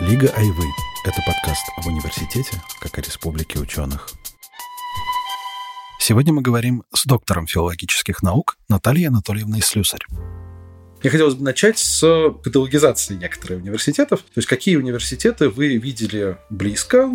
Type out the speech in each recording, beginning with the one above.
Лига Айвы – это подкаст об университете, как о республике ученых. Сегодня мы говорим с доктором филологических наук Натальей Анатольевной Слюсарь. Мне хотелось бы начать с каталогизации некоторых университетов. То есть какие университеты вы видели близко,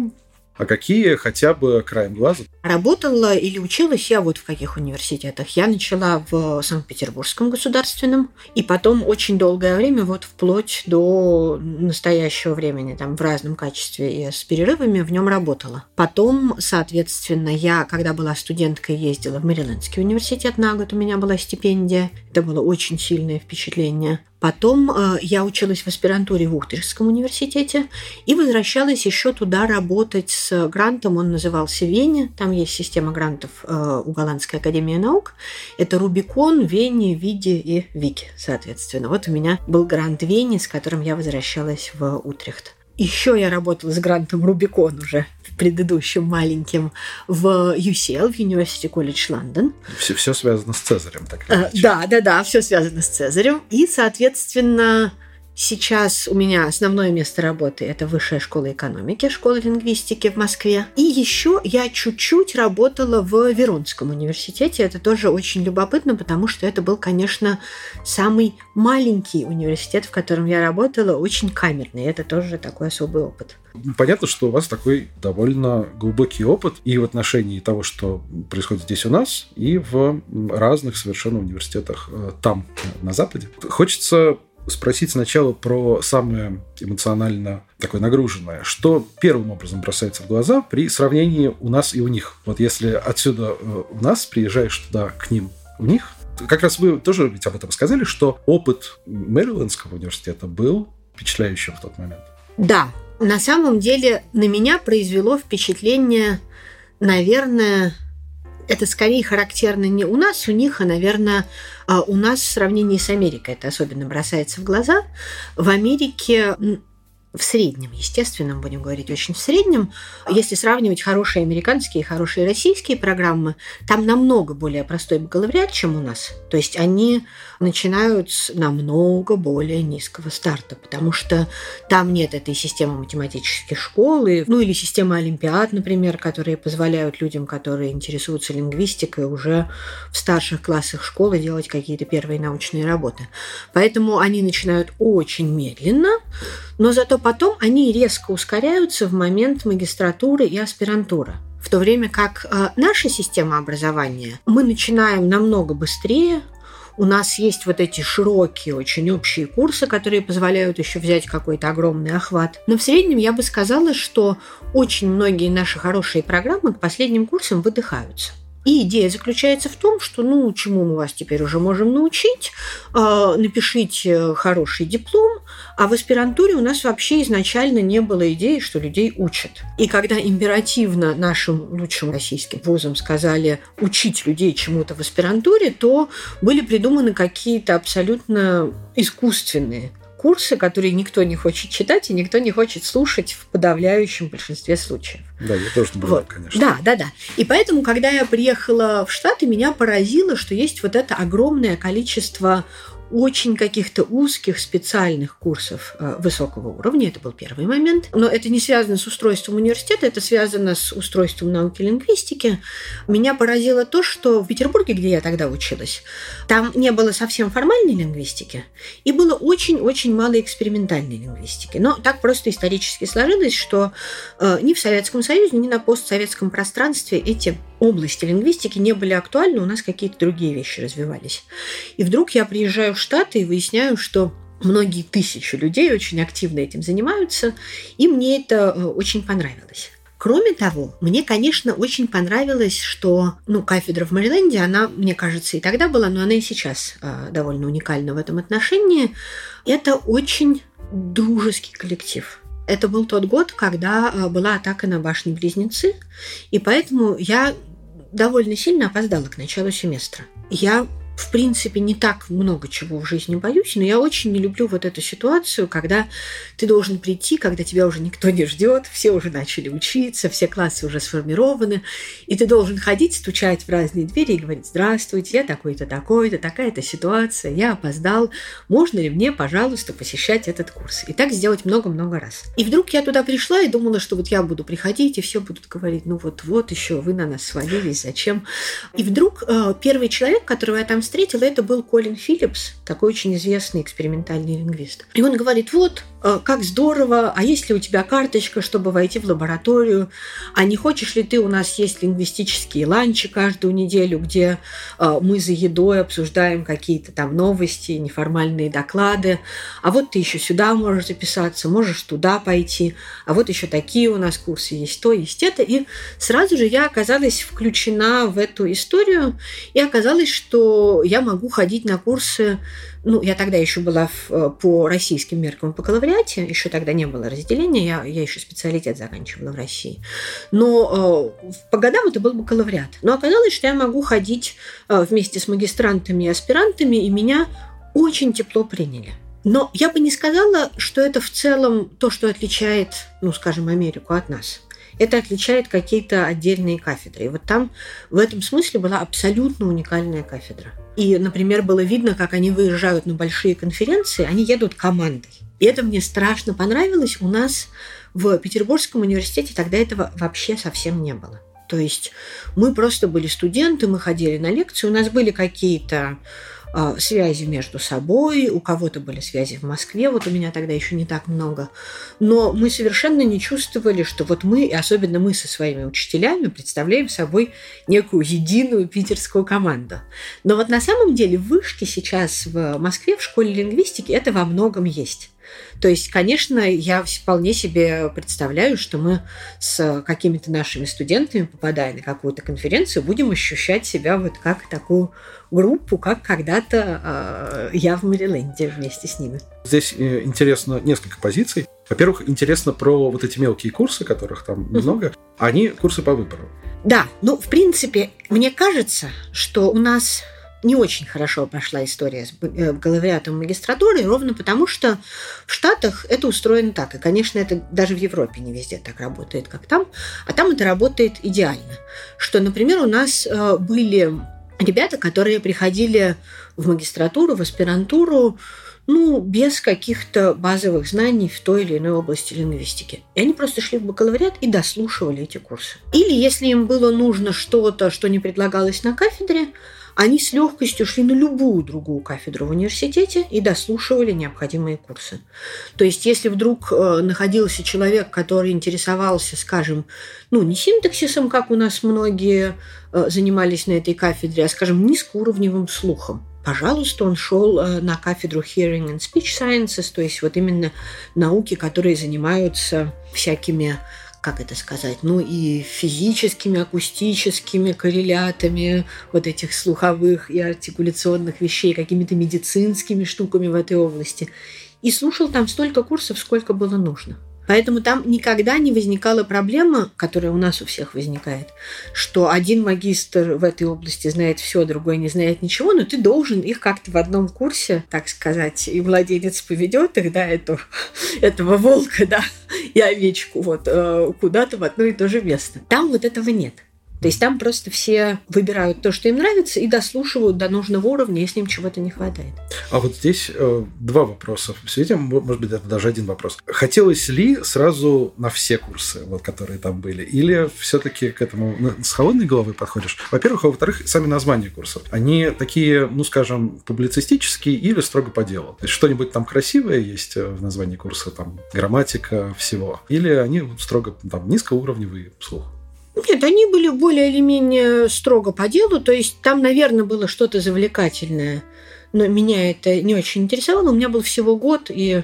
а какие хотя бы краем глаза? Работала или училась я вот в каких университетах. Я начала в Санкт-Петербургском государственном, и потом очень долгое время, вот вплоть до настоящего времени, там в разном качестве и с перерывами в нем работала. Потом, соответственно, я, когда была студенткой, ездила в Мэрилендский университет на год, у меня была стипендия. Это было очень сильное впечатление. Потом э, я училась в аспирантуре в Ухтырском университете и возвращалась еще туда работать с грантом, он назывался Вене, там есть система грантов э, у Голландской академии наук. Это Рубикон, Вене, Виде и Вики, соответственно. Вот у меня был грант Вене, с которым я возвращалась в Утрехт. Еще я работала с грантом Рубикон уже предыдущим маленьким в UCL, в University College London. Все, все связано с Цезарем, так а, Да, да, да, все связано с Цезарем. И, соответственно, Сейчас у меня основное место работы – это Высшая школа экономики, школа лингвистики в Москве. И еще я чуть-чуть работала в Веронском университете. Это тоже очень любопытно, потому что это был, конечно, самый маленький университет, в котором я работала, очень камерный. Это тоже такой особый опыт. Понятно, что у вас такой довольно глубокий опыт и в отношении того, что происходит здесь у нас, и в разных совершенно университетах э, там, на Западе. Хочется спросить сначала про самое эмоционально такое нагруженное. Что первым образом бросается в глаза при сравнении у нас и у них? Вот если отсюда э, у нас приезжаешь туда к ним, у них, как раз вы тоже ведь об этом сказали, что опыт Мэрилендского университета был впечатляющим в тот момент. Да, на самом деле на меня произвело впечатление, наверное, это скорее характерно не у нас, у них, а, наверное, а, у нас в сравнении с Америкой это особенно бросается в глаза. В Америке в среднем, естественно, мы будем говорить очень в среднем. Если сравнивать хорошие американские и хорошие российские программы, там намного более простой бакалавриат, чем у нас. То есть они начинают с намного более низкого старта, потому что там нет этой системы математических школ, ну или системы олимпиад, например, которые позволяют людям, которые интересуются лингвистикой, уже в старших классах школы делать какие-то первые научные работы. Поэтому они начинают очень медленно, но зато потом они резко ускоряются в момент магистратуры и аспирантуры. В то время как э, наша система образования, мы начинаем намного быстрее, у нас есть вот эти широкие, очень общие курсы, которые позволяют еще взять какой-то огромный охват. Но в среднем я бы сказала, что очень многие наши хорошие программы к последним курсам выдыхаются. И идея заключается в том, что, ну, чему мы вас теперь уже можем научить, э, напишите хороший диплом, а в аспирантуре у нас вообще изначально не было идеи, что людей учат. И когда императивно нашим лучшим российским вузам сказали учить людей чему-то в аспирантуре, то были придуманы какие-то абсолютно искусственные курсы, которые никто не хочет читать и никто не хочет слушать в подавляющем большинстве случаев. Да, я тоже был, вот. конечно. Да, да, да. И поэтому, когда я приехала в Штаты, меня поразило, что есть вот это огромное количество очень каких-то узких специальных курсов э, высокого уровня. Это был первый момент. Но это не связано с устройством университета, это связано с устройством науки лингвистики. Меня поразило то, что в Петербурге, где я тогда училась, там не было совсем формальной лингвистики, и было очень-очень мало экспериментальной лингвистики. Но так просто исторически сложилось, что э, ни в Советском Союзе, ни на постсоветском пространстве эти области лингвистики не были актуальны, у нас какие-то другие вещи развивались. И вдруг я приезжаю в Штаты и выясняю, что многие тысячи людей очень активно этим занимаются, и мне это э, очень понравилось. Кроме того, мне, конечно, очень понравилось, что ну, кафедра в Мэриленде, она, мне кажется, и тогда была, но она и сейчас э, довольно уникальна в этом отношении. Это очень дружеский коллектив. Это был тот год, когда э, была атака на башни-близнецы, и поэтому я довольно сильно опоздала к началу семестра. Я в принципе, не так много чего в жизни боюсь, но я очень не люблю вот эту ситуацию, когда ты должен прийти, когда тебя уже никто не ждет, все уже начали учиться, все классы уже сформированы, и ты должен ходить, стучать в разные двери и говорить, здравствуйте, я такой-то, такой-то, такая-то ситуация, я опоздал, можно ли мне, пожалуйста, посещать этот курс? И так сделать много-много раз. И вдруг я туда пришла и думала, что вот я буду приходить, и все будут говорить, ну вот, вот еще вы на нас свалились, зачем? И вдруг э, первый человек, которого я там встретила, это был Колин Филлипс, такой очень известный экспериментальный лингвист. И он говорит, вот, как здорово, а есть ли у тебя карточка, чтобы войти в лабораторию, а не хочешь ли ты, у нас есть лингвистические ланчи каждую неделю, где э, мы за едой обсуждаем какие-то там новости, неформальные доклады, а вот ты еще сюда можешь записаться, можешь туда пойти, а вот еще такие у нас курсы есть то, есть это. И сразу же я оказалась включена в эту историю, и оказалось, что я могу ходить на курсы, ну, я тогда еще была в, э, по российским меркам по бакалавриате, еще тогда не было разделения, я, я еще специалитет заканчивала в России. Но э, по годам это был бакалавриат. Но оказалось, что я могу ходить э, вместе с магистрантами и аспирантами, и меня очень тепло приняли. Но я бы не сказала, что это в целом то, что отличает, ну, скажем, Америку от нас это отличает какие-то отдельные кафедры. И вот там в этом смысле была абсолютно уникальная кафедра. И, например, было видно, как они выезжают на большие конференции, они едут командой. И это мне страшно понравилось. У нас в Петербургском университете тогда этого вообще совсем не было. То есть мы просто были студенты, мы ходили на лекции, у нас были какие-то связи между собой, у кого-то были связи в Москве, вот у меня тогда еще не так много. Но мы совершенно не чувствовали, что вот мы, и особенно мы со своими учителями, представляем собой некую единую питерскую команду. Но вот на самом деле в вышке сейчас в Москве, в школе лингвистики, это во многом есть. То есть, конечно, я вполне себе представляю, что мы с какими-то нашими студентами, попадая на какую-то конференцию, будем ощущать себя вот как такую группу, как когда-то э, я в Мэриленде вместе с ними. Здесь э, интересно несколько позиций. Во-первых, интересно про вот эти мелкие курсы, которых там много. Они курсы по выбору. Да, ну, в принципе, мне кажется, что у нас не очень хорошо прошла история с э, бакалавриатом магистратуры, ровно потому что в Штатах это устроено так. И, конечно, это даже в Европе не везде так работает, как там. А там это работает идеально. Что, например, у нас э, были ребята, которые приходили в магистратуру, в аспирантуру, ну, без каких-то базовых знаний в той или иной области лингвистики. И они просто шли в бакалавриат и дослушивали эти курсы. Или если им было нужно что-то, что не предлагалось на кафедре, они с легкостью шли на любую другую кафедру в университете и дослушивали необходимые курсы. То есть, если вдруг э, находился человек, который интересовался, скажем, ну, не синтаксисом, как у нас многие э, занимались на этой кафедре, а, скажем, низкоуровневым слухом, пожалуйста, он шел э, на кафедру Hearing and Speech Sciences, то есть вот именно науки, которые занимаются всякими как это сказать, ну и физическими, акустическими коррелятами вот этих слуховых и артикуляционных вещей, какими-то медицинскими штуками в этой области. И слушал там столько курсов, сколько было нужно. Поэтому там никогда не возникала проблема, которая у нас у всех возникает, что один магистр в этой области знает все, другой не знает ничего, но ты должен их как-то в одном курсе, так сказать, и младенец поведет их, да, эту, этого волка, да, и овечку вот э, куда-то в одно и то же место. Там вот этого нет. То есть там просто все выбирают то, что им нравится, и дослушивают до нужного уровня, если им чего-то не хватает. А вот здесь э, два вопроса. В свете, может быть, даже один вопрос. Хотелось ли сразу на все курсы, вот, которые там были? Или все-таки к этому ну, с холодной головой подходишь? Во-первых, а во-вторых, сами названия курсов. Они такие, ну, скажем, публицистические или строго по делу? То есть что-нибудь там красивое есть э, в названии курса, там, грамматика, всего? Или они строго там низкоуровневый слух? Нет, они были более или менее строго по делу, то есть там, наверное, было что-то завлекательное. Но меня это не очень интересовало. У меня был всего год, и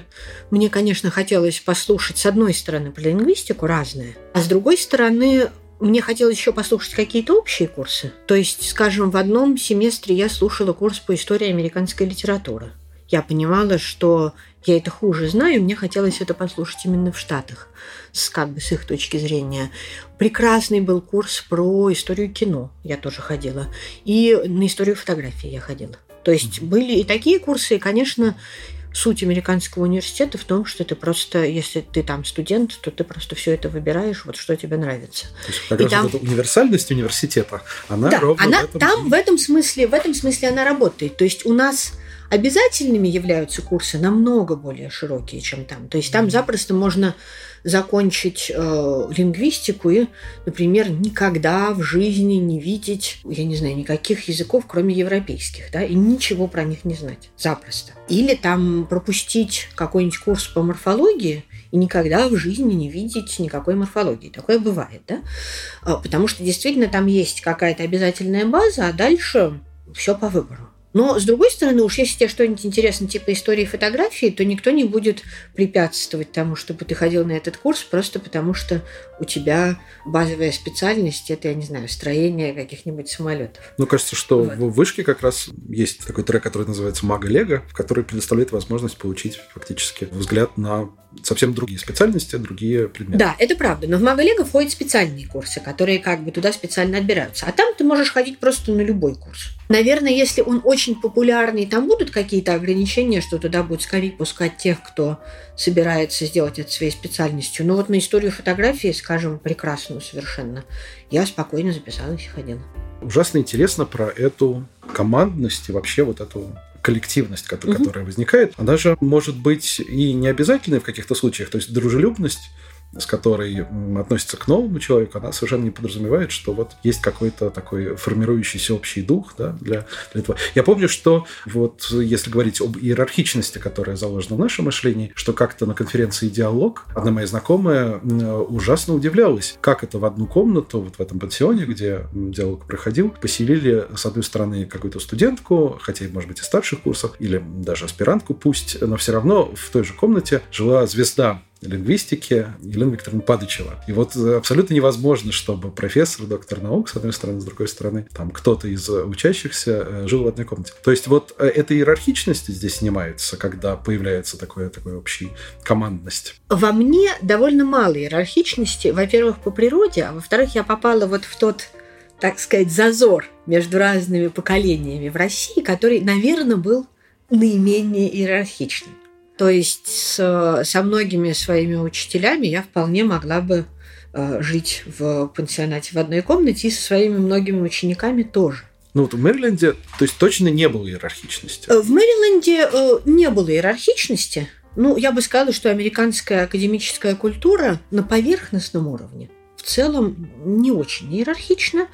мне, конечно, хотелось послушать, с одной стороны, про лингвистику разное, а с другой стороны, мне хотелось еще послушать какие-то общие курсы. То есть, скажем, в одном семестре я слушала курс по истории американской литературы. Я понимала, что я это хуже знаю, мне хотелось это послушать именно в Штатах, с, как бы с их точки зрения. Прекрасный был курс про историю кино, я тоже ходила, и на историю фотографии я ходила. То есть были и такие курсы, и, конечно, суть американского университета в том, что ты просто, если ты там студент, то ты просто все это выбираешь, вот что тебе нравится. То есть как и раз там... вот эта универсальность университета, она да, ровно она в этом... там в этом смысле, в этом смысле она работает. То есть у нас обязательными являются курсы намного более широкие, чем там. То есть там запросто можно закончить э, лингвистику и, например, никогда в жизни не видеть, я не знаю, никаких языков, кроме европейских, да, и ничего про них не знать. Запросто. Или там пропустить какой-нибудь курс по морфологии и никогда в жизни не видеть никакой морфологии. Такое бывает, да? А, потому что действительно там есть какая-то обязательная база, а дальше все по выбору. Но, с другой стороны, уж если тебе что-нибудь интересно, типа истории фотографии, то никто не будет препятствовать тому, чтобы ты ходил на этот курс, просто потому что у тебя базовая специальность – это, я не знаю, строение каких-нибудь самолетов. Ну, кажется, что вот. в вышке как раз есть такой трек, который называется «Мага Лего», который предоставляет возможность получить фактически взгляд на совсем другие специальности, другие предметы. Да, это правда. Но в Магалего входят специальные курсы, которые как бы туда специально отбираются. А там ты можешь ходить просто на любой курс. Наверное, если он очень популярный, там будут какие-то ограничения, что туда будет скорее пускать тех, кто собирается сделать это своей специальностью. Но вот на историю фотографии, скажем, прекрасную совершенно, я спокойно записалась и ходила. Ужасно интересно про эту командность и вообще вот эту коллективность, которая, угу. возникает, она же может быть и не обязательной в каких-то случаях. То есть дружелюбность с которой относится к новому человеку, она совершенно не подразумевает, что вот есть какой-то такой формирующийся общий дух да, для, для этого. Я помню, что вот если говорить об иерархичности, которая заложена в нашем мышлении, что как-то на конференции «Диалог» одна моя знакомая ужасно удивлялась, как это в одну комнату, вот в этом пансионе, где диалог проходил, поселили с одной стороны какую-то студентку, хотя, может быть, и старших курсов, или даже аспирантку пусть, но все равно в той же комнате жила звезда лингвистики Елена Викторовна Падычева. И вот э, абсолютно невозможно, чтобы профессор, доктор наук, с одной стороны, с другой стороны, там кто-то из учащихся э, жил в одной комнате. То есть вот э, эта иерархичность здесь снимается, когда появляется такое, такое общий командность. Во мне довольно мало иерархичности, во-первых, по природе, а во-вторых, я попала вот в тот так сказать, зазор между разными поколениями в России, который, наверное, был наименее иерархичным. То есть с, со многими своими учителями я вполне могла бы э, жить в пансионате в одной комнате и со своими многими учениками тоже. Ну вот в Мэриленде, то есть точно не было иерархичности? Э, в Мэриленде э, не было иерархичности. Ну, я бы сказала, что американская академическая культура на поверхностном уровне целом не очень иерархична.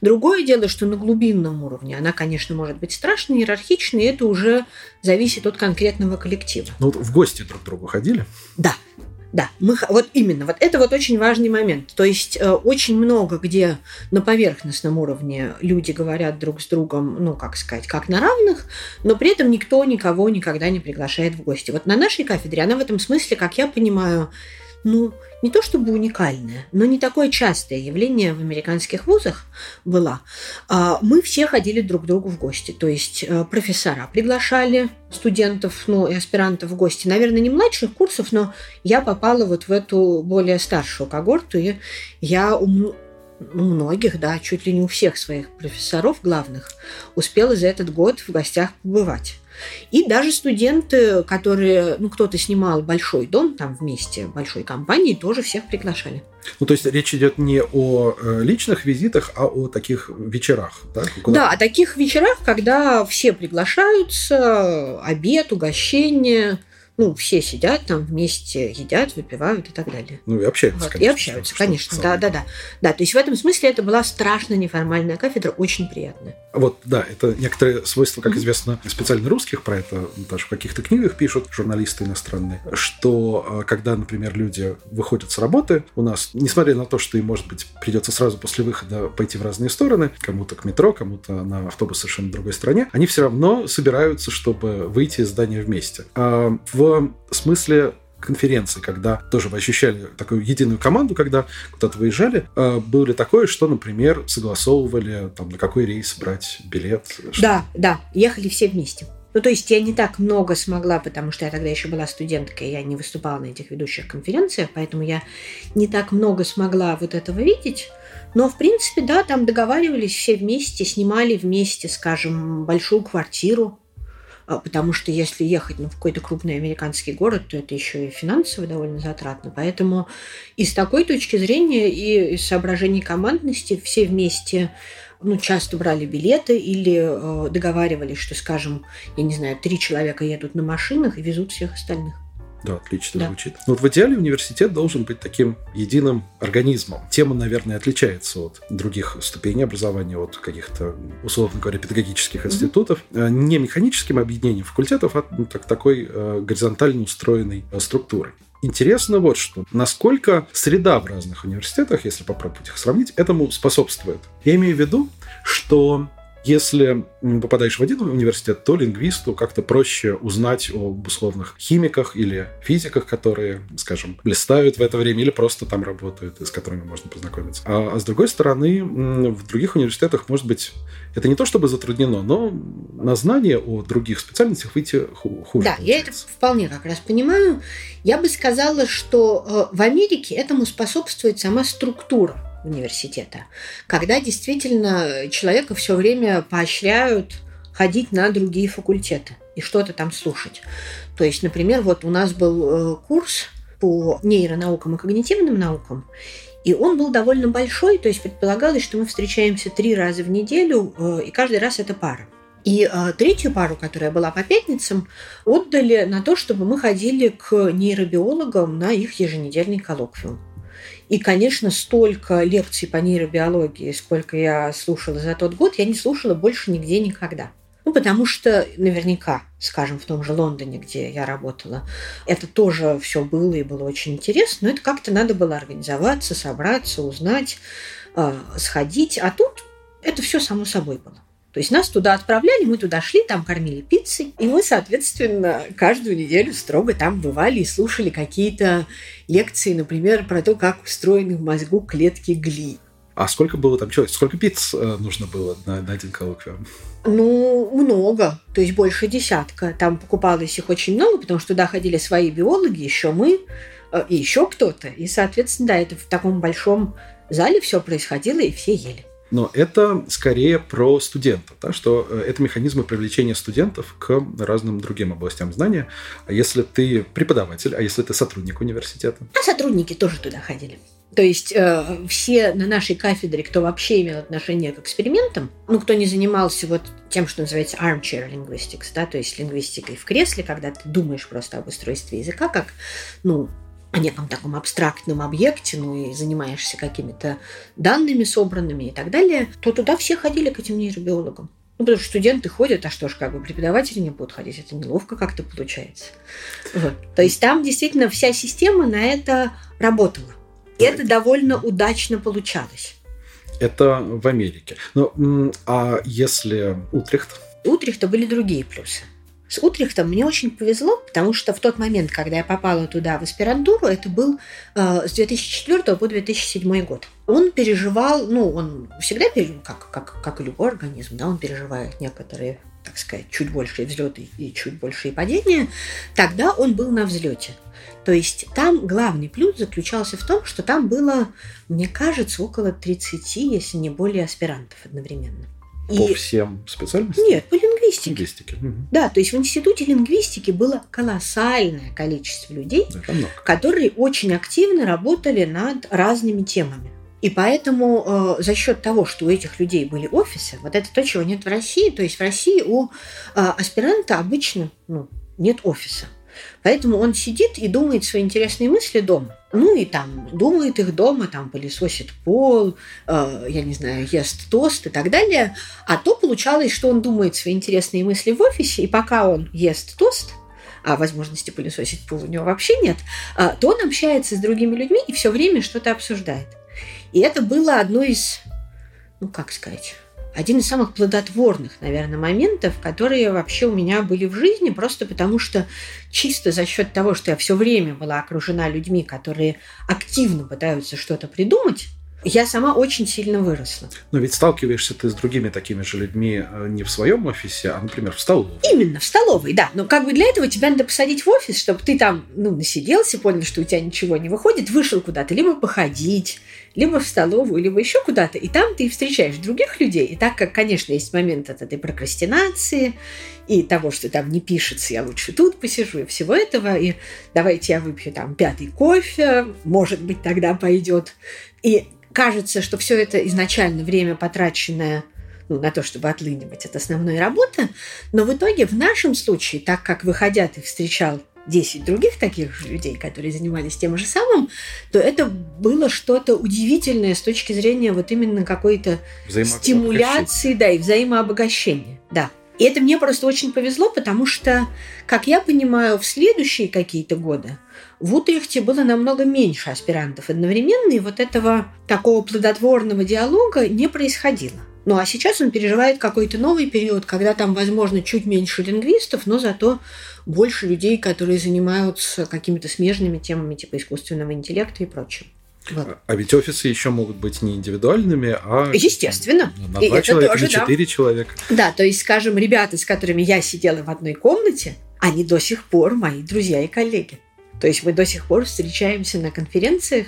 Другое дело, что на глубинном уровне она, конечно, может быть страшно иерархичной, и это уже зависит от конкретного коллектива. Ну, вот в гости друг к другу ходили? Да. Да, мы, вот именно, вот это вот очень важный момент. То есть э, очень много где на поверхностном уровне люди говорят друг с другом, ну, как сказать, как на равных, но при этом никто никого никогда не приглашает в гости. Вот на нашей кафедре она в этом смысле, как я понимаю, ну, не то чтобы уникальное, но не такое частое явление в американских вузах было. А, мы все ходили друг к другу в гости. То есть э, профессора приглашали студентов ну, и аспирантов в гости. Наверное, не младших курсов, но я попала вот в эту более старшую когорту, и я у многих, да, чуть ли не у всех своих профессоров главных успела за этот год в гостях побывать. И даже студенты, которые, ну, кто-то снимал большой дом там вместе, большой компании, тоже всех приглашали. Ну, то есть речь идет не о э, личных визитах, а о таких вечерах, да? Куда... Да, о таких вечерах, когда все приглашаются, обед, угощение, ну, все сидят там вместе, едят, выпивают и так далее. Ну, и общаются, вот. конечно. И общаются, конечно, да, да, да. Да, то есть в этом смысле это была страшно неформальная кафедра, очень приятная. Вот, да, это некоторые свойства, как известно, специально русских, про это даже в каких-то книгах пишут журналисты иностранные, что э, когда, например, люди выходят с работы, у нас, несмотря на то, что им, может быть, придется сразу после выхода пойти в разные стороны, кому-то к метро, кому-то на автобус совершенно другой стране, они все равно собираются, чтобы выйти из здания вместе. А в в смысле конференции, когда тоже вы ощущали такую единую команду, когда куда-то выезжали, э, было такое, что, например, согласовывали, там, на какой рейс брать билет? Да, да, ехали все вместе. Ну, то есть я не так много смогла, потому что я тогда еще была студенткой, я не выступала на этих ведущих конференциях, поэтому я не так много смогла вот этого видеть. Но, в принципе, да, там договаривались все вместе, снимали вместе, скажем, большую квартиру, а, потому что если ехать ну, в какой-то крупный американский город, то это еще и финансово довольно затратно. Поэтому и с такой точки зрения, и из соображений командности все вместе ну, часто брали билеты или э, договаривались, что, скажем, я не знаю, три человека едут на машинах и везут всех остальных. Да, отлично да. звучит. Но вот в идеале университет должен быть таким единым организмом. Тема, наверное, отличается от других ступеней образования, от каких-то, условно говоря, педагогических институтов. Mm-hmm. Не механическим объединением факультетов, а ну, так, такой э, горизонтально устроенной э, структурой. Интересно вот что. Насколько среда в разных университетах, если попробовать их сравнить, этому способствует. Я имею в виду, что если попадаешь в один университет, то лингвисту как-то проще узнать об условных химиках или физиках, которые, скажем, блистают в это время или просто там работают, и с которыми можно познакомиться. А, а с другой стороны, в других университетах, может быть, это не то чтобы затруднено, но на знание о других специальностях выйти хуже. Да, получается. я это вполне как раз понимаю. Я бы сказала, что э, в Америке этому способствует сама структура университета, когда действительно человека все время поощряют ходить на другие факультеты и что-то там слушать. То есть, например, вот у нас был э, курс по нейронаукам и когнитивным наукам, и он был довольно большой, то есть предполагалось, что мы встречаемся три раза в неделю, э, и каждый раз это пара. И э, третью пару, которая была по пятницам, отдали на то, чтобы мы ходили к нейробиологам на их еженедельный коллоквиум. И, конечно, столько лекций по нейробиологии, сколько я слушала за тот год, я не слушала больше нигде никогда. Ну, потому что наверняка, скажем, в том же Лондоне, где я работала, это тоже все было и было очень интересно, но это как-то надо было организоваться, собраться, узнать, э, сходить. А тут это все само собой было. То есть нас туда отправляли, мы туда шли, там кормили пиццей, и мы, соответственно, каждую неделю строго там бывали и слушали какие-то лекции, например, про то, как устроены в мозгу клетки гли. А сколько было там человек? Сколько пиц э, нужно было на, на один коллоквиум? Ну, много, то есть больше десятка. Там покупалось их очень много, потому что туда ходили свои биологи, еще мы, э, и еще кто-то. И, соответственно, да, это в таком большом зале все происходило, и все ели. Но это скорее про студентов, да, что э, это механизмы привлечения студентов к разным другим областям знания. А если ты преподаватель, а если ты сотрудник университета? А сотрудники тоже туда ходили. То есть э, все на нашей кафедре, кто вообще имел отношение к экспериментам, ну, кто не занимался вот тем, что называется armchair linguistics, да, то есть лингвистикой в кресле, когда ты думаешь просто об устройстве языка, как, ну, о неком таком абстрактном объекте, ну и занимаешься какими-то данными собранными и так далее, то туда все ходили к этим нейробиологам. Ну, потому что студенты ходят, а что ж, как бы преподаватели не будут ходить, это неловко как-то получается. Вот. То есть там действительно вся система на это работала. И это довольно удачно получалось. Это в Америке. Ну, а если Утрехт? У Утрехта были другие плюсы. С Утрехтом мне очень повезло, потому что в тот момент, когда я попала туда в аспирантуру, это был э, с 2004 по 2007 год. Он переживал, ну, он всегда переживал, как, как, как любой организм, да, он переживает некоторые так сказать, чуть большие взлеты и чуть большие падения, тогда он был на взлете. То есть там главный плюс заключался в том, что там было, мне кажется, около 30, если не более аспирантов одновременно. По и... всем специальностям? Нет, по лингвистике. лингвистике. Угу. Да, то есть в институте лингвистики было колоссальное количество людей, которые очень активно работали над разными темами. И поэтому э, за счет того, что у этих людей были офисы, вот это то, чего нет в России, то есть в России у э, аспиранта обычно ну, нет офиса. Поэтому он сидит и думает свои интересные мысли дома. Ну и там думает их дома, там пылесосит пол, э, я не знаю, ест тост и так далее. А то получалось, что он думает свои интересные мысли в офисе, и пока он ест тост, а возможности пылесосить пол у него вообще нет, э, то он общается с другими людьми и все время что-то обсуждает. И это было одно из, ну как сказать, один из самых плодотворных, наверное, моментов, которые вообще у меня были в жизни, просто потому что чисто за счет того, что я все время была окружена людьми, которые активно пытаются что-то придумать, я сама очень сильно выросла. Но ведь сталкиваешься ты с другими такими же людьми э, не в своем офисе, а, например, в столовой. Именно, в столовой, да. Но как бы для этого тебя надо посадить в офис, чтобы ты там, ну, насиделся, понял, что у тебя ничего не выходит, вышел куда-то, либо походить, либо в столовую, либо еще куда-то. И там ты встречаешь других людей. И так как, конечно, есть момент от этой прокрастинации и того, что там не пишется, я лучше тут посижу, и всего этого, и давайте я выпью там пятый кофе, может быть, тогда пойдет. И кажется, что все это изначально время, потраченное ну, на то, чтобы отлынивать от основной работы, но в итоге в нашем случае, так как выходя ты встречал 10 других таких же людей, которые занимались тем же самым, то это было что-то удивительное с точки зрения вот именно какой-то стимуляции, да, и взаимообогащения, да. И это мне просто очень повезло, потому что, как я понимаю, в следующие какие-то годы в Утрехте было намного меньше аспирантов одновременно, и вот этого такого плодотворного диалога не происходило. Ну а сейчас он переживает какой-то новый период, когда там, возможно, чуть меньше лингвистов, но зато больше людей, которые занимаются какими-то смежными темами типа искусственного интеллекта и прочего. Вот. А ведь офисы еще могут быть не индивидуальными, а естественно на два человека, тоже, на четыре да. человека. Да, то есть, скажем, ребята, с которыми я сидела в одной комнате, они до сих пор мои друзья и коллеги. То есть мы до сих пор встречаемся на конференциях,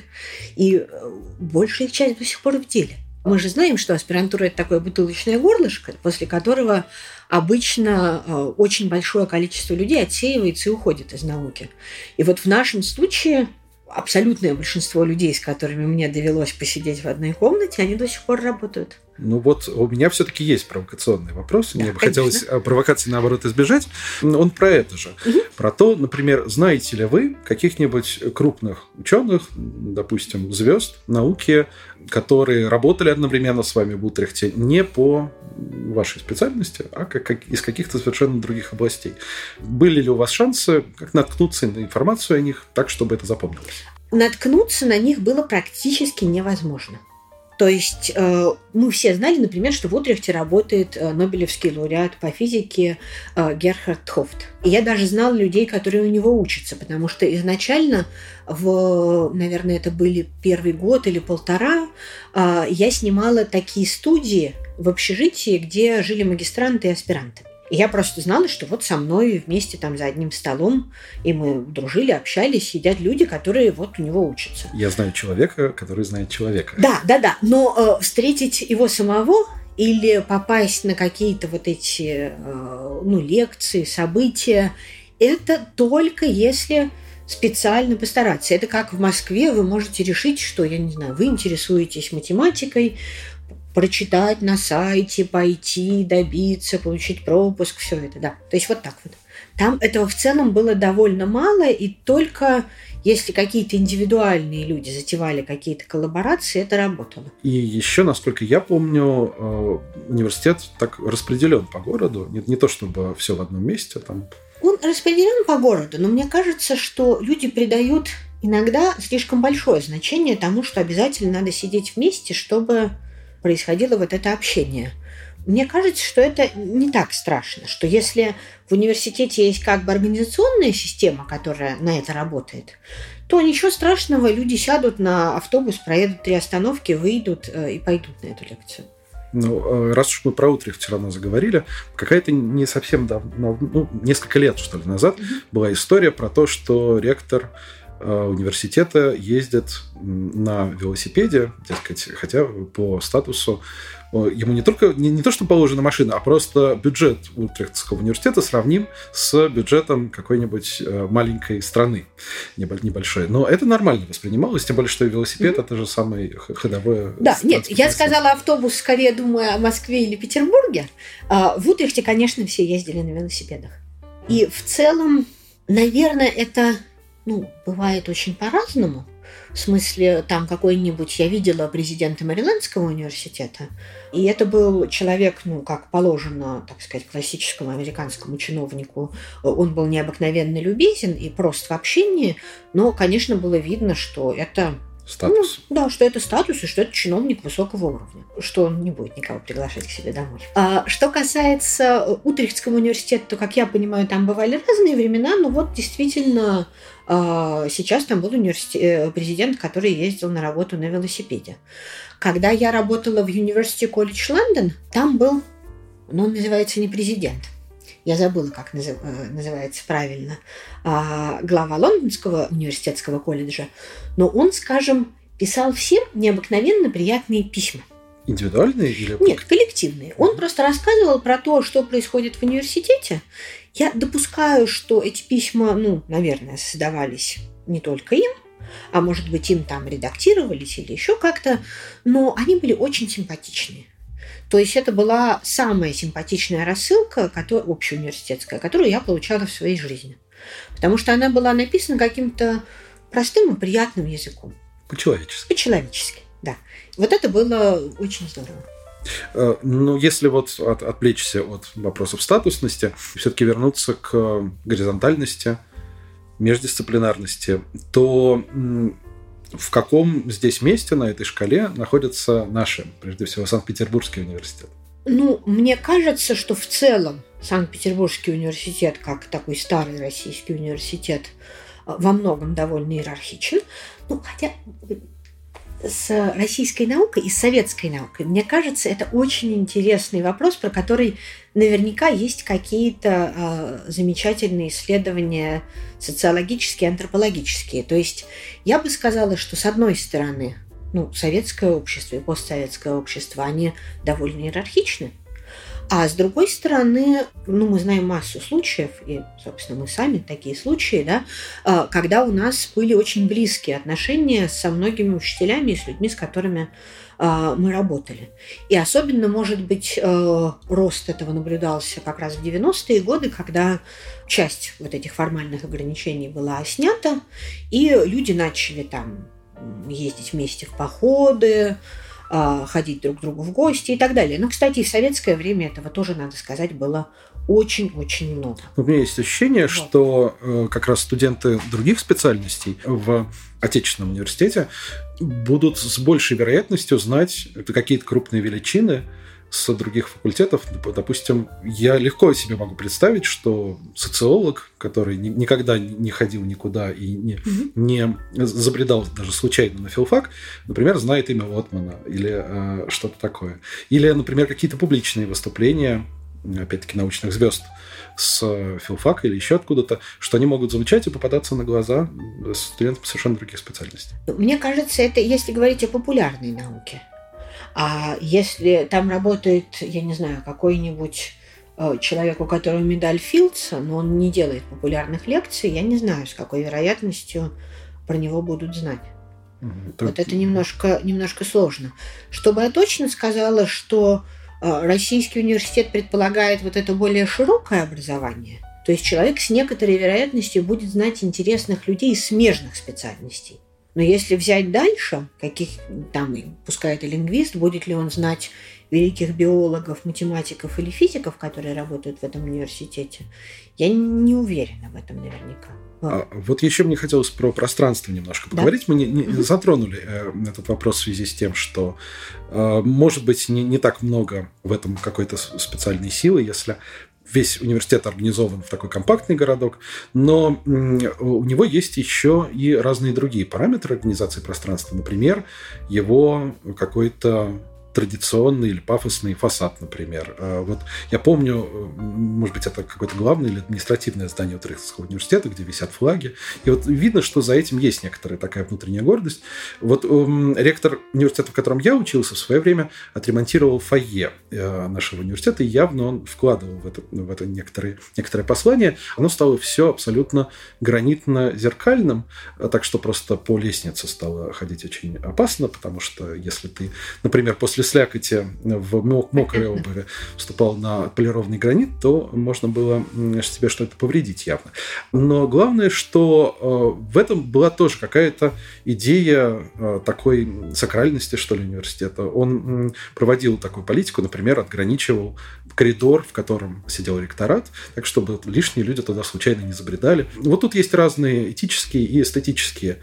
и э, большая часть до сих пор в деле. Мы же знаем, что аспирантура – это такое бутылочное горлышко, после которого обычно э, очень большое количество людей отсеивается и уходит из науки. И вот в нашем случае абсолютное большинство людей, с которыми мне довелось посидеть в одной комнате, они до сих пор работают. Ну вот у меня все-таки есть провокационный вопрос. Да, Мне бы хотелось э, провокации наоборот избежать. Он про это же. Угу. Про то, например, знаете ли вы каких-нибудь крупных ученых, допустим, звезд науки, которые работали одновременно с вами в Утрехте не по вашей специальности, а как, как из каких-то совершенно других областей. Были ли у вас шансы как наткнуться на информацию о них так, чтобы это запомнилось? Наткнуться на них было практически невозможно. То есть э, мы все знали, например, что в Утрехте работает э, Нобелевский лауреат по физике э, Герхард Хофт. И я даже знала людей, которые у него учатся, потому что изначально, в, наверное, это были первый год или полтора, я снимала такие студии в общежитии, где жили магистранты и аспиранты. И я просто знала, что вот со мной вместе там за одним столом, и мы дружили, общались, сидят люди, которые вот у него учатся. Я знаю человека, который знает человека. Да, да, да. Но э, встретить его самого или попасть на какие-то вот эти э, ну, лекции, события, это только если специально постараться. Это как в Москве вы можете решить, что, я не знаю, вы интересуетесь математикой, прочитать на сайте, пойти, добиться, получить пропуск, все это, да. То есть вот так вот. Там этого в целом было довольно мало, и только если какие-то индивидуальные люди затевали какие-то коллаборации, это работало. И еще, насколько я помню, э, университет так распределен по городу. Не, не то чтобы все в одном месте там. Он распределен по городу, но мне кажется, что люди придают иногда слишком большое значение тому, что обязательно надо сидеть вместе, чтобы происходило вот это общение. Мне кажется, что это не так страшно, что если в университете есть как бы организационная система, которая на это работает, то ничего страшного, люди сядут на автобус, проедут три остановки, выйдут э, и пойдут на эту лекцию. Ну, э, раз уж мы про Утрехт все равно заговорили, какая-то не совсем давно, ну, несколько лет, что ли, назад mm-hmm. была история про то, что ректор университета ездит на велосипеде, дескать, хотя по статусу э, ему не только не, не то, что положена машина, а просто бюджет Утрехтского университета сравним с бюджетом какой-нибудь э, маленькой страны небольшой. Но это нормально воспринималось, тем более, что велосипед mm-hmm. это же самый ходовой. Да, нет, я сказала автобус, скорее думаю о Москве или Петербурге. А в Утрехте, конечно, все ездили на велосипедах. И в целом, наверное, это ну, бывает очень по-разному. В смысле, там какой-нибудь, я видела президента Мэрилендского университета, и это был человек, ну, как положено, так сказать, классическому американскому чиновнику. Он был необыкновенно любезен и прост в общении, но, конечно, было видно, что это статус. Ну, да, что это статус и что это чиновник высокого уровня, что он не будет никого приглашать к себе домой. А, что касается Утрехтского университета, то, как я понимаю, там бывали разные времена, но вот действительно сейчас там был университет, э, президент, который ездил на работу на велосипеде. Когда я работала в University College London, там был, ну, он называется не президент, я забыла, как назыв, э, называется правильно, а, глава Лондонского университетского колледжа, но он, скажем, писал всем необыкновенно приятные письма. Индивидуальные или... Нет, коллективные. Он просто рассказывал про то, что происходит в университете. Я допускаю, что эти письма, ну, наверное, создавались не только им, а может быть, им там редактировались или еще как-то, но они были очень симпатичные. То есть это была самая симпатичная рассылка, которая, общеуниверситетская, которую я получала в своей жизни. Потому что она была написана каким-то простым и приятным языком. По-человечески. По-человечески, да. Вот это было очень здорово. Э, ну, если вот от, отвлечься от вопросов статусности, все-таки вернуться к горизонтальности, междисциплинарности, то в каком здесь месте на этой шкале находятся наши, прежде всего, Санкт-Петербургский университет? Ну, мне кажется, что в целом Санкт-Петербургский университет, как такой старый российский университет, во многом довольно иерархичен. Ну, хотя с российской наукой и с советской наукой. Мне кажется, это очень интересный вопрос, про который наверняка есть какие-то э, замечательные исследования социологические, антропологические. То есть я бы сказала, что с одной стороны, ну, советское общество и постсоветское общество, они довольно иерархичны, а с другой стороны, ну, мы знаем массу случаев, и, собственно, мы сами такие случаи, да, а, когда у нас были очень близкие отношения со многими учителями и с людьми, с которыми а, мы работали. И особенно, может быть, э, рост этого наблюдался как раз в 90-е годы, когда часть вот этих формальных ограничений была снята, и люди начали там ездить вместе в походы, ходить друг к другу в гости и так далее. Но, кстати, в советское время этого тоже, надо сказать, было очень-очень много. У меня есть ощущение, вот. что э, как раз студенты других специальностей в отечественном университете будут с большей вероятностью знать какие-то крупные величины, с других факультетов. Допустим, я легко себе могу представить, что социолог, который никогда не ходил никуда и не, угу. не забредал даже случайно на филфак, например, знает имя Лотмана или э, что-то такое. Или, например, какие-то публичные выступления, опять-таки, научных звезд с филфака или еще откуда-то, что они могут звучать и попадаться на глаза студентам совершенно других специальностей. Мне кажется, это если говорить о популярной науке. А если там работает, я не знаю, какой-нибудь э, человек, у которого медаль Филдса, но он не делает популярных лекций, я не знаю, с какой вероятностью про него будут знать. Угу. Вот это немножко, немножко сложно. Чтобы я точно сказала, что э, Российский университет предполагает вот это более широкое образование, то есть человек с некоторой вероятностью будет знать интересных людей из смежных специальностей. Но если взять дальше, каких там, пускай это лингвист, будет ли он знать великих биологов, математиков или физиков, которые работают в этом университете, я не уверена в этом наверняка. Вот. А, вот еще мне хотелось про пространство немножко поговорить. Да? Мы не, не затронули э, этот вопрос в связи с тем, что э, может быть не, не так много в этом какой-то специальной силы, если весь университет организован в такой компактный городок, но у него есть еще и разные другие параметры организации пространства. Например, его какой-то традиционный или пафосный фасад, например. А вот я помню, э, может быть, это какое-то главное или административное здание Утрехтского университета, где висят флаги. И вот видно, что за этим есть некоторая такая внутренняя гордость. Вот эм, ректор университета, в котором я учился, в свое время отремонтировал фойе э, нашего университета, и явно он вкладывал в это, в это некоторые, некоторое послание. Оно стало все абсолютно гранитно-зеркальным, так что просто по лестнице стало ходить очень опасно, потому что если ты, например, после слякоти в мокрой обуви вступал на полированный гранит, то можно было себе что-то повредить явно. Но главное, что э, в этом была тоже какая-то идея э, такой сакральности, что ли, университета. Он проводил такую политику, например, отграничивал коридор, в котором сидел ректорат, так чтобы лишние люди туда случайно не забредали. Вот тут есть разные этические и эстетические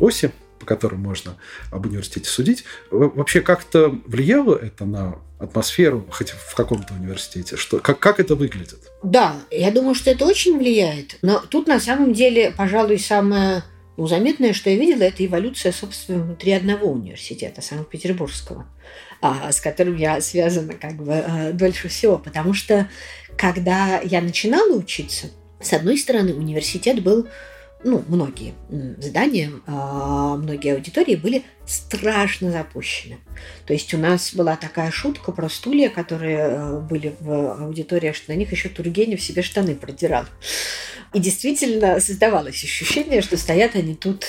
оси по которым можно об университете судить. Вообще как-то влияло это на атмосферу, хоть в каком-то университете? Что, как, как это выглядит? Да, я думаю, что это очень влияет. Но тут на самом деле, пожалуй, самое ну, заметное, что я видела, это эволюция, собственно, внутри одного университета, Санкт-Петербургского, а, с которым я связана как бы а, дольше всего. Потому что, когда я начинала учиться, с одной стороны, университет был ну, многие здания, а, многие аудитории были страшно запущены. То есть у нас была такая шутка про стулья, которые э, были в аудитории, что на них еще Тургенев себе штаны продирал. И действительно создавалось ощущение, что стоят они тут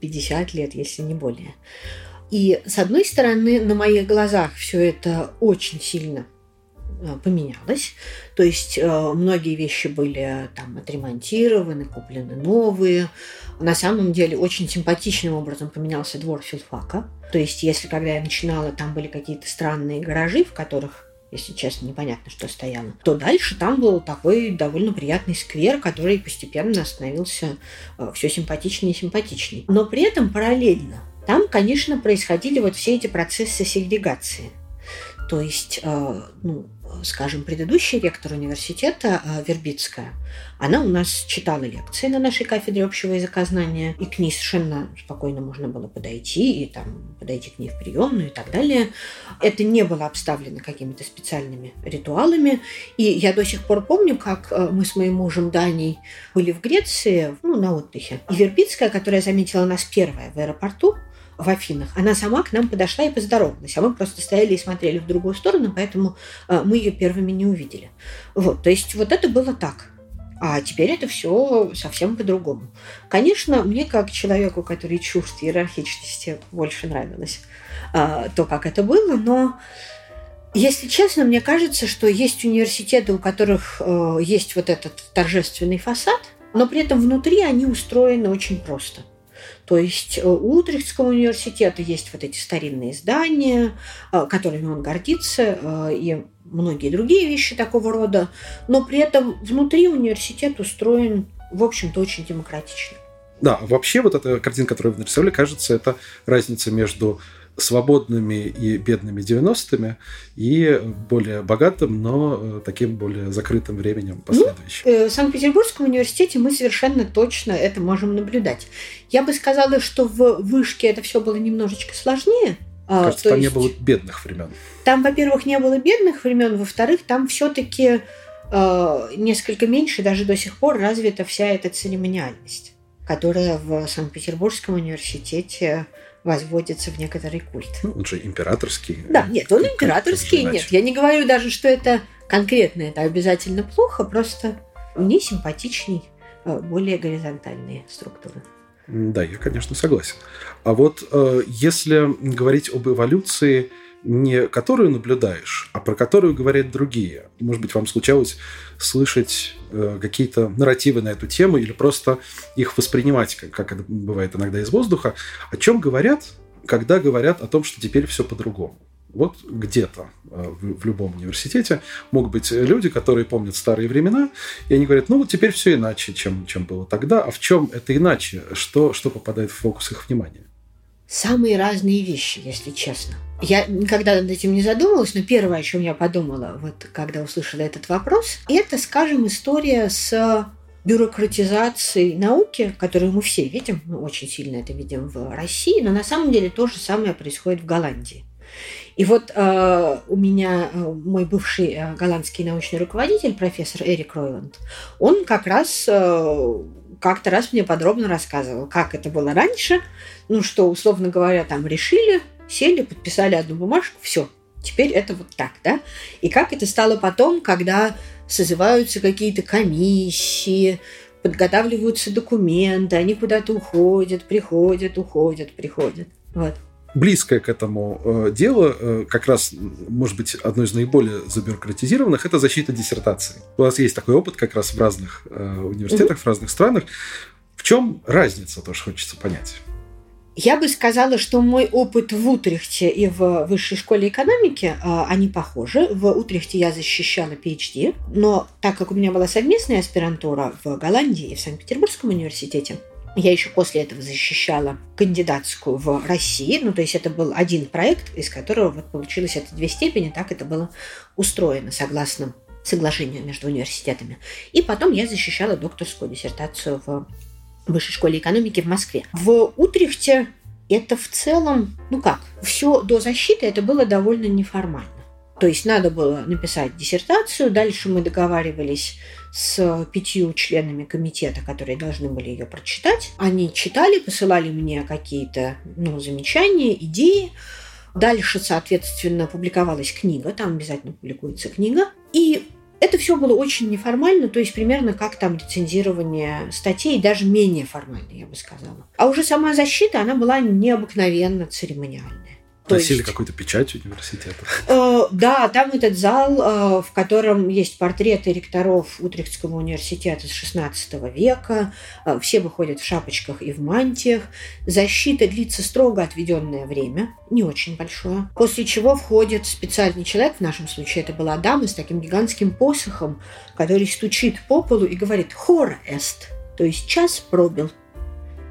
50 э, лет, если не более. И с одной стороны, на моих глазах все это очень сильно поменялось. То есть э, многие вещи были там отремонтированы, куплены новые. На самом деле очень симпатичным образом поменялся двор филфака. То есть если когда я начинала, там были какие-то странные гаражи, в которых если честно, непонятно, что стояло, то дальше там был такой довольно приятный сквер, который постепенно становился э, все симпатичнее и симпатичнее. Но при этом параллельно там, конечно, происходили вот все эти процессы сегрегации. То есть, ну, скажем, предыдущий ректор университета э, Вербицкая, она у нас читала лекции на нашей кафедре общего языка знания, и к ней совершенно спокойно можно было подойти, и там подойти к ней в приемную и так далее. Это не было обставлено какими-то специальными ритуалами. И я до сих пор помню, как э, мы с моим мужем Даней были в Греции, ну, на отдыхе. И Вербицкая, которая заметила нас первая в аэропорту, в Афинах, она сама к нам подошла и поздоровалась, а мы просто стояли и смотрели в другую сторону, поэтому э, мы ее первыми не увидели. Вот, то есть вот это было так. А теперь это все совсем по-другому. Конечно, мне как человеку, который чувств иерархичности, больше нравилось а, то, как это было, но если честно, мне кажется, что есть университеты, у которых э, есть вот этот торжественный фасад, но при этом внутри они устроены очень просто. То есть э, у Утрехтского университета есть вот эти старинные здания, э, которыми он гордится, э, и многие другие вещи такого рода, но при этом внутри университет устроен, в общем-то, очень демократично. Да, вообще вот эта картинка, которую вы нарисовали, кажется, это разница между свободными и бедными 90-ми и более богатым, но э, таким более закрытым временем ну, последующим. Ну, в Санкт-Петербургском университете мы совершенно точно это можем наблюдать. Я бы сказала, что в вышке это все было немножечко сложнее. А, Кажется, там есть... не было бедных времен. Там, во-первых, не было бедных времен, во-вторых, там все-таки э, несколько меньше, даже до сих пор развита вся эта церемониальность, которая в Санкт-Петербургском университете возводится в некоторый культ. Ну, он же императорский. Да, нет, он императорский, нет. Я не говорю даже, что это конкретно, это обязательно плохо, просто мне симпатичней э, более горизонтальные структуры. Да, я, конечно, согласен. А вот э, если говорить об эволюции не которую наблюдаешь, а про которую говорят другие. Может быть, вам случалось слышать э, какие-то нарративы на эту тему или просто их воспринимать, как, как это бывает иногда из воздуха. О чем говорят, когда говорят о том, что теперь все по-другому? Вот где-то э, в, в любом университете могут быть люди, которые помнят старые времена, и они говорят, ну вот теперь все иначе, чем, чем было тогда. А в чем это иначе? Что, что попадает в фокус их внимания? Самые разные вещи, если честно. Я никогда над этим не задумывалась, но первое, о чем я подумала, вот когда услышала этот вопрос, это, скажем, история с бюрократизацией науки, которую мы все видим, мы очень сильно это видим в России, но на самом деле то же самое происходит в Голландии. И вот э, у меня э, мой бывший э, голландский научный руководитель, профессор Эрик Ройланд, он как раз э, как-то раз мне подробно рассказывал, как это было раньше, ну что, условно говоря, там решили, сели, подписали одну бумажку, все, теперь это вот так, да? И как это стало потом, когда созываются какие-то комиссии, подготавливаются документы, они куда-то уходят, приходят, уходят, приходят. Вот. Близкое к этому э, дело, э, как раз, может быть, одно из наиболее забюрократизированных, это защита диссертации. У нас есть такой опыт как раз в разных э, университетах, mm-hmm. в разных странах. В чем разница, тоже хочется понять. Я бы сказала, что мой опыт в Утрехте и в высшей школе экономики, а, они похожи. В Утрехте я защищала PhD, но так как у меня была совместная аспирантура в Голландии и в Санкт-Петербургском университете, Я еще после этого защищала кандидатскую в России. Ну, то есть это был один проект, из которого вот получилось это две степени. Так это было устроено согласно соглашению между университетами. И потом я защищала докторскую диссертацию в Высшей школе экономики в Москве. В Утрехте это в целом, ну как, все до защиты это было довольно неформально. То есть надо было написать диссертацию, дальше мы договаривались с пятью членами комитета, которые должны были ее прочитать. Они читали, посылали мне какие-то ну, замечания, идеи. Дальше, соответственно, публиковалась книга, там обязательно публикуется книга. И это все было очень неформально, то есть примерно как там рецензирование статей, даже менее формально, я бы сказала. А уже сама защита, она была необыкновенно церемониальная. Носили есть... какую-то печать университета? Э, да, там этот зал, э, в котором есть портреты ректоров Утрехтского университета с XVI века. Э, все выходят в шапочках и в мантиях. Защита длится строго отведенное время, не очень большое. После чего входит специальный человек, в нашем случае это была дама с таким гигантским посохом, который стучит по полу и говорит «хора эст», то есть час пробил.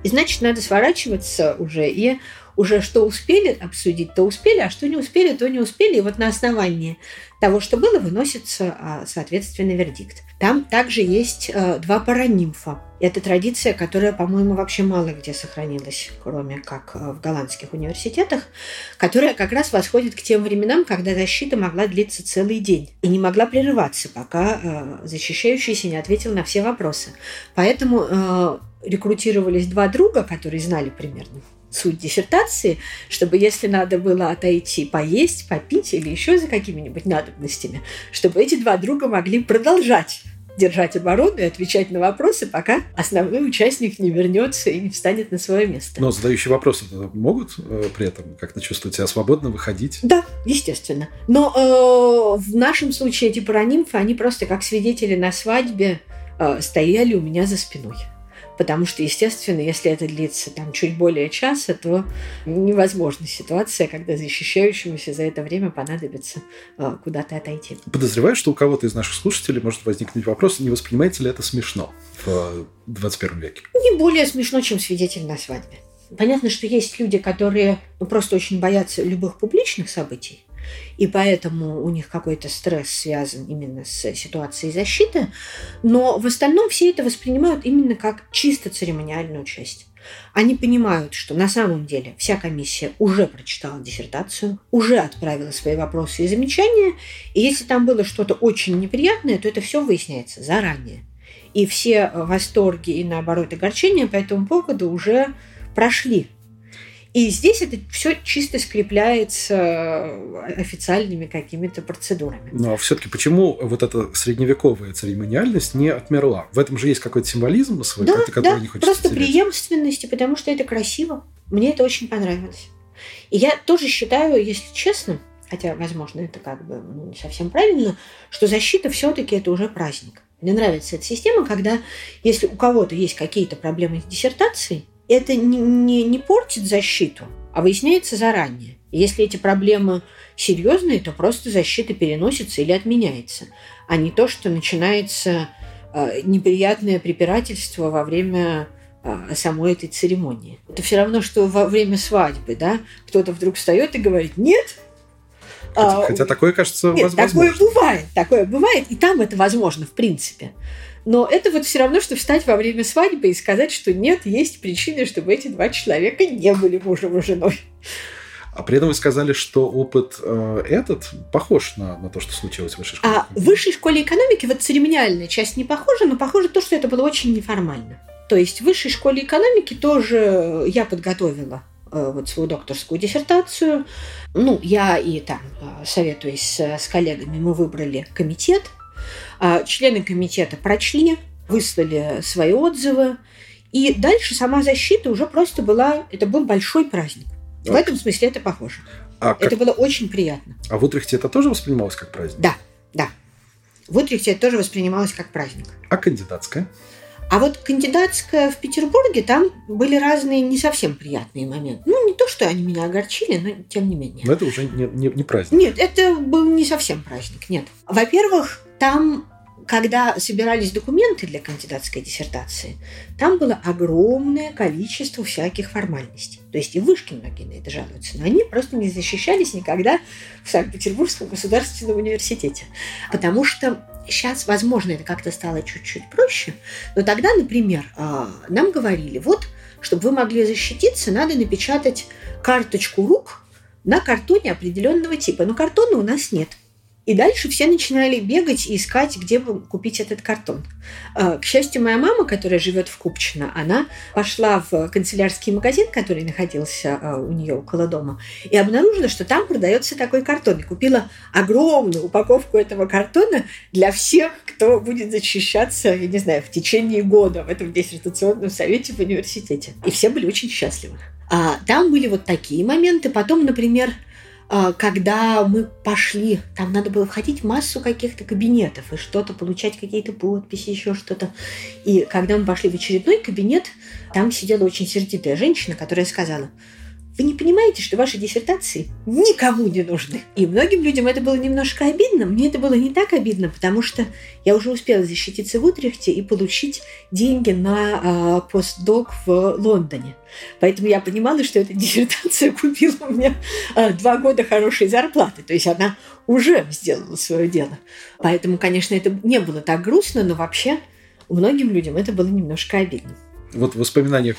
И значит, надо сворачиваться уже и уже что успели обсудить, то успели, а что не успели, то не успели. И вот на основании того, что было, выносится, а, соответственно, вердикт. Там также есть э, два паранимфа. Это традиция, которая, по-моему, вообще мало где сохранилась, кроме как э, в голландских университетах, которая как раз восходит к тем временам, когда защита могла длиться целый день и не могла прерываться, пока э, защищающийся не ответил на все вопросы. Поэтому рекрутировались два друга, которые знали примерно суть диссертации, чтобы если надо было отойти поесть, попить или еще за какими-нибудь надобностями, чтобы эти два друга могли продолжать держать оборону и отвечать на вопросы, пока основной участник не вернется и не встанет на свое место. Но задающие вопросы могут э, при этом как-то чувствовать себя свободно, выходить? Да, естественно. Но э, в нашем случае эти паранимфы, они просто как свидетели на свадьбе э, стояли у меня за спиной потому что, естественно, если это длится там чуть более часа, то невозможна ситуация, когда защищающемуся за это время понадобится э, куда-то отойти. Подозреваю, что у кого-то из наших слушателей может возникнуть вопрос, не воспринимается ли это смешно в 21 веке? Не более смешно, чем свидетель на свадьбе. Понятно, что есть люди, которые просто очень боятся любых публичных событий, и поэтому у них какой-то стресс связан именно с ситуацией защиты. Но в остальном все это воспринимают именно как чисто церемониальную часть. Они понимают, что на самом деле вся комиссия уже прочитала диссертацию, уже отправила свои вопросы и замечания, и если там было что-то очень неприятное, то это все выясняется заранее. И все восторги и, наоборот, огорчения по этому поводу уже прошли и здесь это все чисто скрепляется э, официальными какими-то процедурами. Но все-таки почему вот эта средневековая церемониальность не отмерла? В этом же есть какой-то символизм свой, да, который да, не хочется просто терять. преемственности, потому что это красиво. Мне это очень понравилось. И я тоже считаю, если честно, хотя, возможно, это как бы ну, не совсем правильно, что защита все-таки это уже праздник. Мне нравится эта система, когда если у кого-то есть какие-то проблемы с диссертацией, это не, не, не портит защиту, а выясняется заранее. если эти проблемы серьезные, то просто защита переносится или отменяется, а не то, что начинается э, неприятное препирательство во время э, самой этой церемонии. Это все равно, что во время свадьбы, да, кто-то вдруг встает и говорит, нет, Хотя, а, хотя такое, кажется, нет, возможно. Такое бывает, такое бывает, и там это возможно, в принципе. Но это вот все равно, что встать во время свадьбы и сказать, что нет, есть причины, чтобы эти два человека не были мужем и женой. А при этом вы сказали, что опыт э, этот похож на, на то, что случилось в высшей школе. А в высшей школе экономики вот церемониальная часть не похожа, но похоже то, что это было очень неформально. То есть в высшей школе экономики тоже я подготовила э, вот свою докторскую диссертацию. Ну, я и там, э, советуясь с коллегами, мы выбрали комитет – члены комитета прочли, выслали свои отзывы, и дальше сама защита уже просто была, это был большой праздник. В этом смысле это похоже. А это как... было очень приятно. А в Утрехте это тоже воспринималось как праздник? Да, да. В Утрехте это тоже воспринималось как праздник. А кандидатская? А вот кандидатская в Петербурге, там были разные не совсем приятные моменты. Ну, не то, что они меня огорчили, но тем не менее. Но это уже не, не, не праздник. Нет, это был не совсем праздник, нет. Во-первых, там когда собирались документы для кандидатской диссертации, там было огромное количество всяких формальностей. То есть и вышки многие на это жалуются, но они просто не защищались никогда в Санкт-Петербургском государственном университете. Потому что сейчас, возможно, это как-то стало чуть-чуть проще, но тогда, например, а, нам говорили, вот, чтобы вы могли защититься, надо напечатать карточку рук на картоне определенного типа. Но картона у нас нет. И дальше все начинали бегать и искать, где бы купить этот картон. А, к счастью, моя мама, которая живет в Купчино, она пошла в канцелярский магазин, который находился а, у нее около дома, и обнаружила, что там продается такой картон. И купила огромную упаковку этого картона для всех, кто будет защищаться, я не знаю, в течение года в этом диссертационном совете в университете. И все были очень счастливы. А там были вот такие моменты. Потом, например, когда мы пошли, там надо было входить в массу каких-то кабинетов и что-то, получать какие-то подписи, еще что-то. И когда мы пошли в очередной кабинет, там сидела очень сердитая женщина, которая сказала, вы не понимаете, что ваши диссертации никому не нужны. И многим людям это было немножко обидно. Мне это было не так обидно, потому что я уже успела защититься в Утрехте и получить деньги на э, постдок в Лондоне. Поэтому я понимала, что эта диссертация купила у меня э, два года хорошей зарплаты. То есть она уже сделала свое дело. Поэтому, конечно, это не было так грустно, но вообще многим людям это было немножко обидно. Вот в воспоминаниях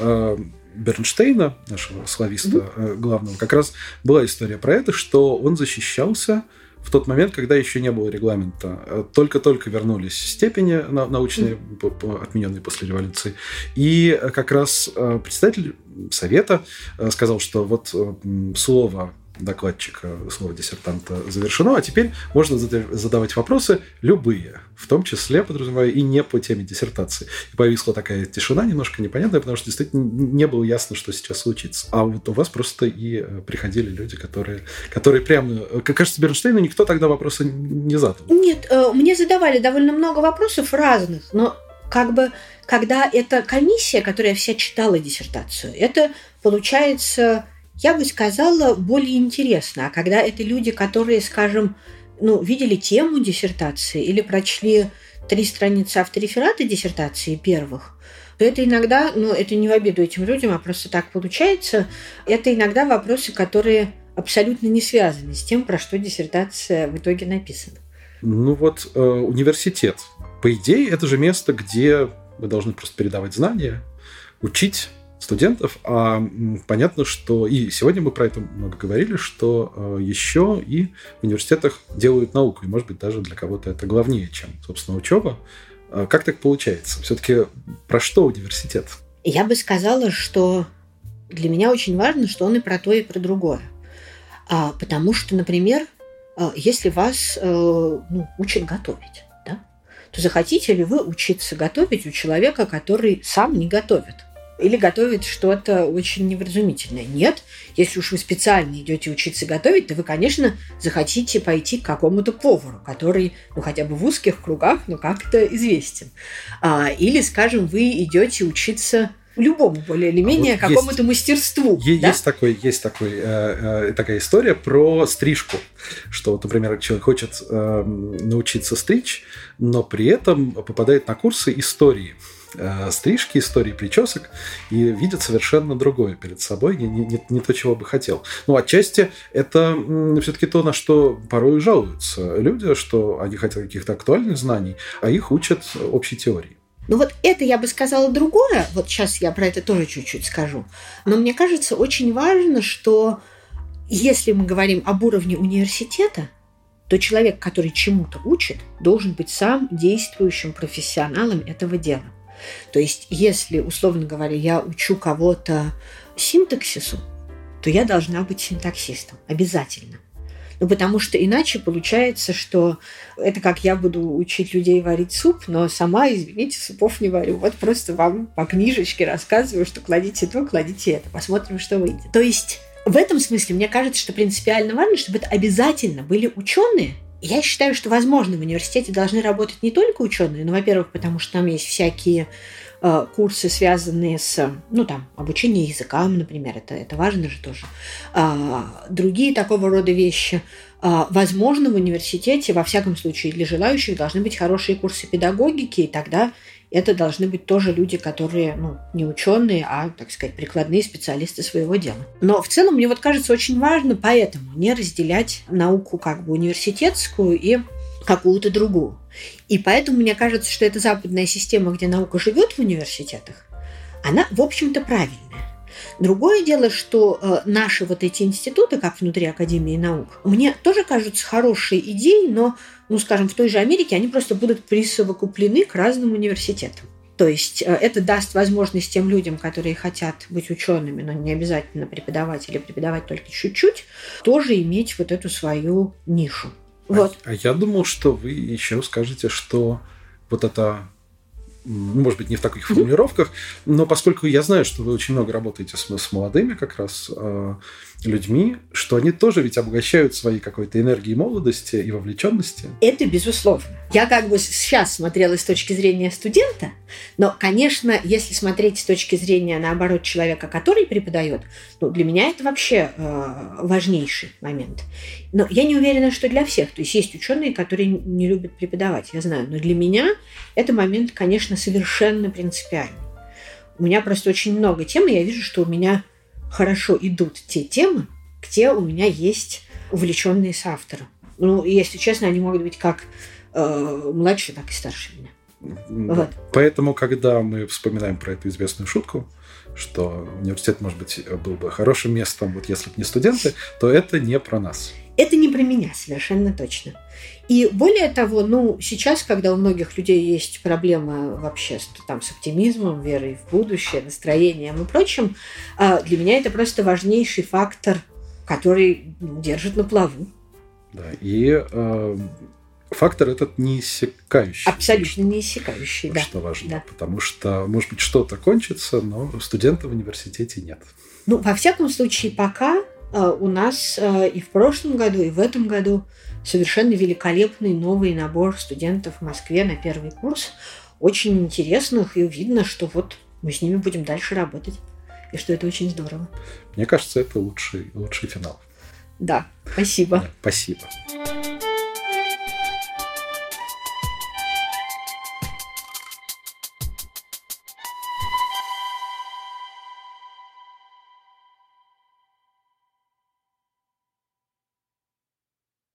э, Бернштейна, нашего слависта mm-hmm. главного, как раз была история про это, что он защищался в тот момент, когда еще не было регламента. Э, только-только вернулись степени научные, отмененные после революции. И как раз э, представитель совета сказал, что вот слово докладчика, слово диссертанта завершено, а теперь можно задавать вопросы любые, в том числе, подразумевая, и не по теме диссертации. И повисла такая тишина немножко непонятная, потому что действительно не было ясно, что сейчас случится. А вот у вас просто и э, приходили люди, которые, которые прямо... Э, как кажется, Бернштейну никто тогда вопросы не задал. Нет, э, мне задавали довольно много вопросов разных, но как бы когда это комиссия, которая вся читала диссертацию, это получается я бы сказала, более интересно. А когда это люди, которые, скажем, ну, видели тему диссертации или прочли три страницы автореферата диссертации первых, то это иногда, ну, это не в обиду этим людям, а просто так получается, это иногда вопросы, которые абсолютно не связаны с тем, про что диссертация в итоге написана. Ну вот э, университет. По идее, это же место, где вы должны просто передавать знания, учить студентов. А понятно, что и сегодня мы про это много говорили, что э, еще и в университетах делают науку. И, может быть, даже для кого-то это главнее, чем, собственно, учеба. А как так получается? Все-таки про что университет? Я бы сказала, что для меня очень важно, что он и про то, и про другое. А, потому что, например, э, если вас э, ну, учат готовить, да, то захотите ли вы учиться готовить у человека, который сам не готовит? Или готовит что-то очень невразумительное. Нет, если уж вы специально идете учиться готовить, то вы, конечно, захотите пойти к какому-то повару, который, ну, хотя бы в узких кругах, но как-то известен. А, или, скажем, вы идете учиться любому более или менее а вот какому-то мастерству. Есть, да? есть, такой, есть такой, э, э, такая история про стрижку, что, вот, например, человек хочет э, научиться стричь, но при этом попадает на курсы истории э, стрижки, истории причесок и видит совершенно другое перед собой, не, не, не то, чего бы хотел. Ну, отчасти это все-таки то, на что порой жалуются люди, что они хотят каких-то актуальных знаний, а их учат общей теории. Ну вот это я бы сказала другое, вот сейчас я про это тоже чуть-чуть скажу. Но мне кажется очень важно, что если мы говорим об уровне университета, то человек, который чему-то учит, должен быть сам действующим профессионалом этого дела. То есть, если, условно говоря, я учу кого-то синтаксису, то я должна быть синтаксистом. Обязательно. Ну, потому что иначе получается, что это как я буду учить людей варить суп, но сама, извините, супов не варю. Вот просто вам по книжечке рассказываю, что кладите то, кладите это. Посмотрим, что выйдет. То есть в этом смысле мне кажется, что принципиально важно, чтобы это обязательно были ученые, я считаю, что, возможно, в университете должны работать не только ученые, но, во-первых, потому что там есть всякие э, курсы, связанные с, ну, там, обучением языкам, например, это, это важно же тоже. А, другие такого рода вещи. А, возможно, в университете, во всяком случае, для желающих должны быть хорошие курсы педагогики, и тогда это должны быть тоже люди, которые ну, не ученые, а, так сказать, прикладные специалисты своего дела. Но в целом мне вот кажется очень важно поэтому не разделять науку как бы университетскую и какую-то другую. И поэтому мне кажется, что эта западная система, где наука живет в университетах, она, в общем-то, правильная. Другое дело, что э, наши вот эти институты, как внутри Академии наук, мне тоже кажутся хорошей идеей, но, ну, скажем, в той же Америке они просто будут присовокуплены к разным университетам. То есть э, это даст возможность тем людям, которые хотят быть учеными, но не обязательно преподавать или преподавать только чуть-чуть, тоже иметь вот эту свою нишу. Вот. А, а я думал, что вы еще скажете, что вот это может быть, не в таких формулировках, но поскольку я знаю, что вы очень много работаете с, с молодыми как раз э, людьми, что они тоже ведь обогащают своей какой-то энергией молодости и вовлеченности. Это безусловно. Я как бы сейчас смотрела с точки зрения студента, но, конечно, если смотреть с точки зрения, наоборот, человека, который преподает, ну, для меня это вообще э, важнейший момент. Но я не уверена, что для всех. То есть есть ученые, которые не любят преподавать, я знаю. Но для меня это момент, конечно, совершенно принципиальный. У меня просто очень много тем, и я вижу, что у меня хорошо идут те темы, где у меня есть увлеченные соавторы. Ну, если честно, они могут быть как э, младше, так и старше меня. Да. Вот. Поэтому, когда мы вспоминаем про эту известную шутку, что университет, может быть, был бы хорошим местом, вот если бы не студенты, то это не про нас. Это не про меня, совершенно точно. И более того, ну, сейчас, когда у многих людей есть проблемы вообще с, там, с оптимизмом, верой в будущее, настроением и прочим, а, для меня это просто важнейший фактор, который держит на плаву. Да, и э, фактор этот неиссякающий. Абсолютно неиссякающий, да. Что важно, да. потому что, может быть, что-то кончится, но студентов в университете нет. Ну, во всяком случае, пока у нас э, и в прошлом году, и в этом году совершенно великолепный новый набор студентов в Москве на первый курс, очень интересных, и видно, что вот мы с ними будем дальше работать, и что это очень здорово. Мне кажется, это лучший, лучший финал. Да, спасибо. Да, спасибо.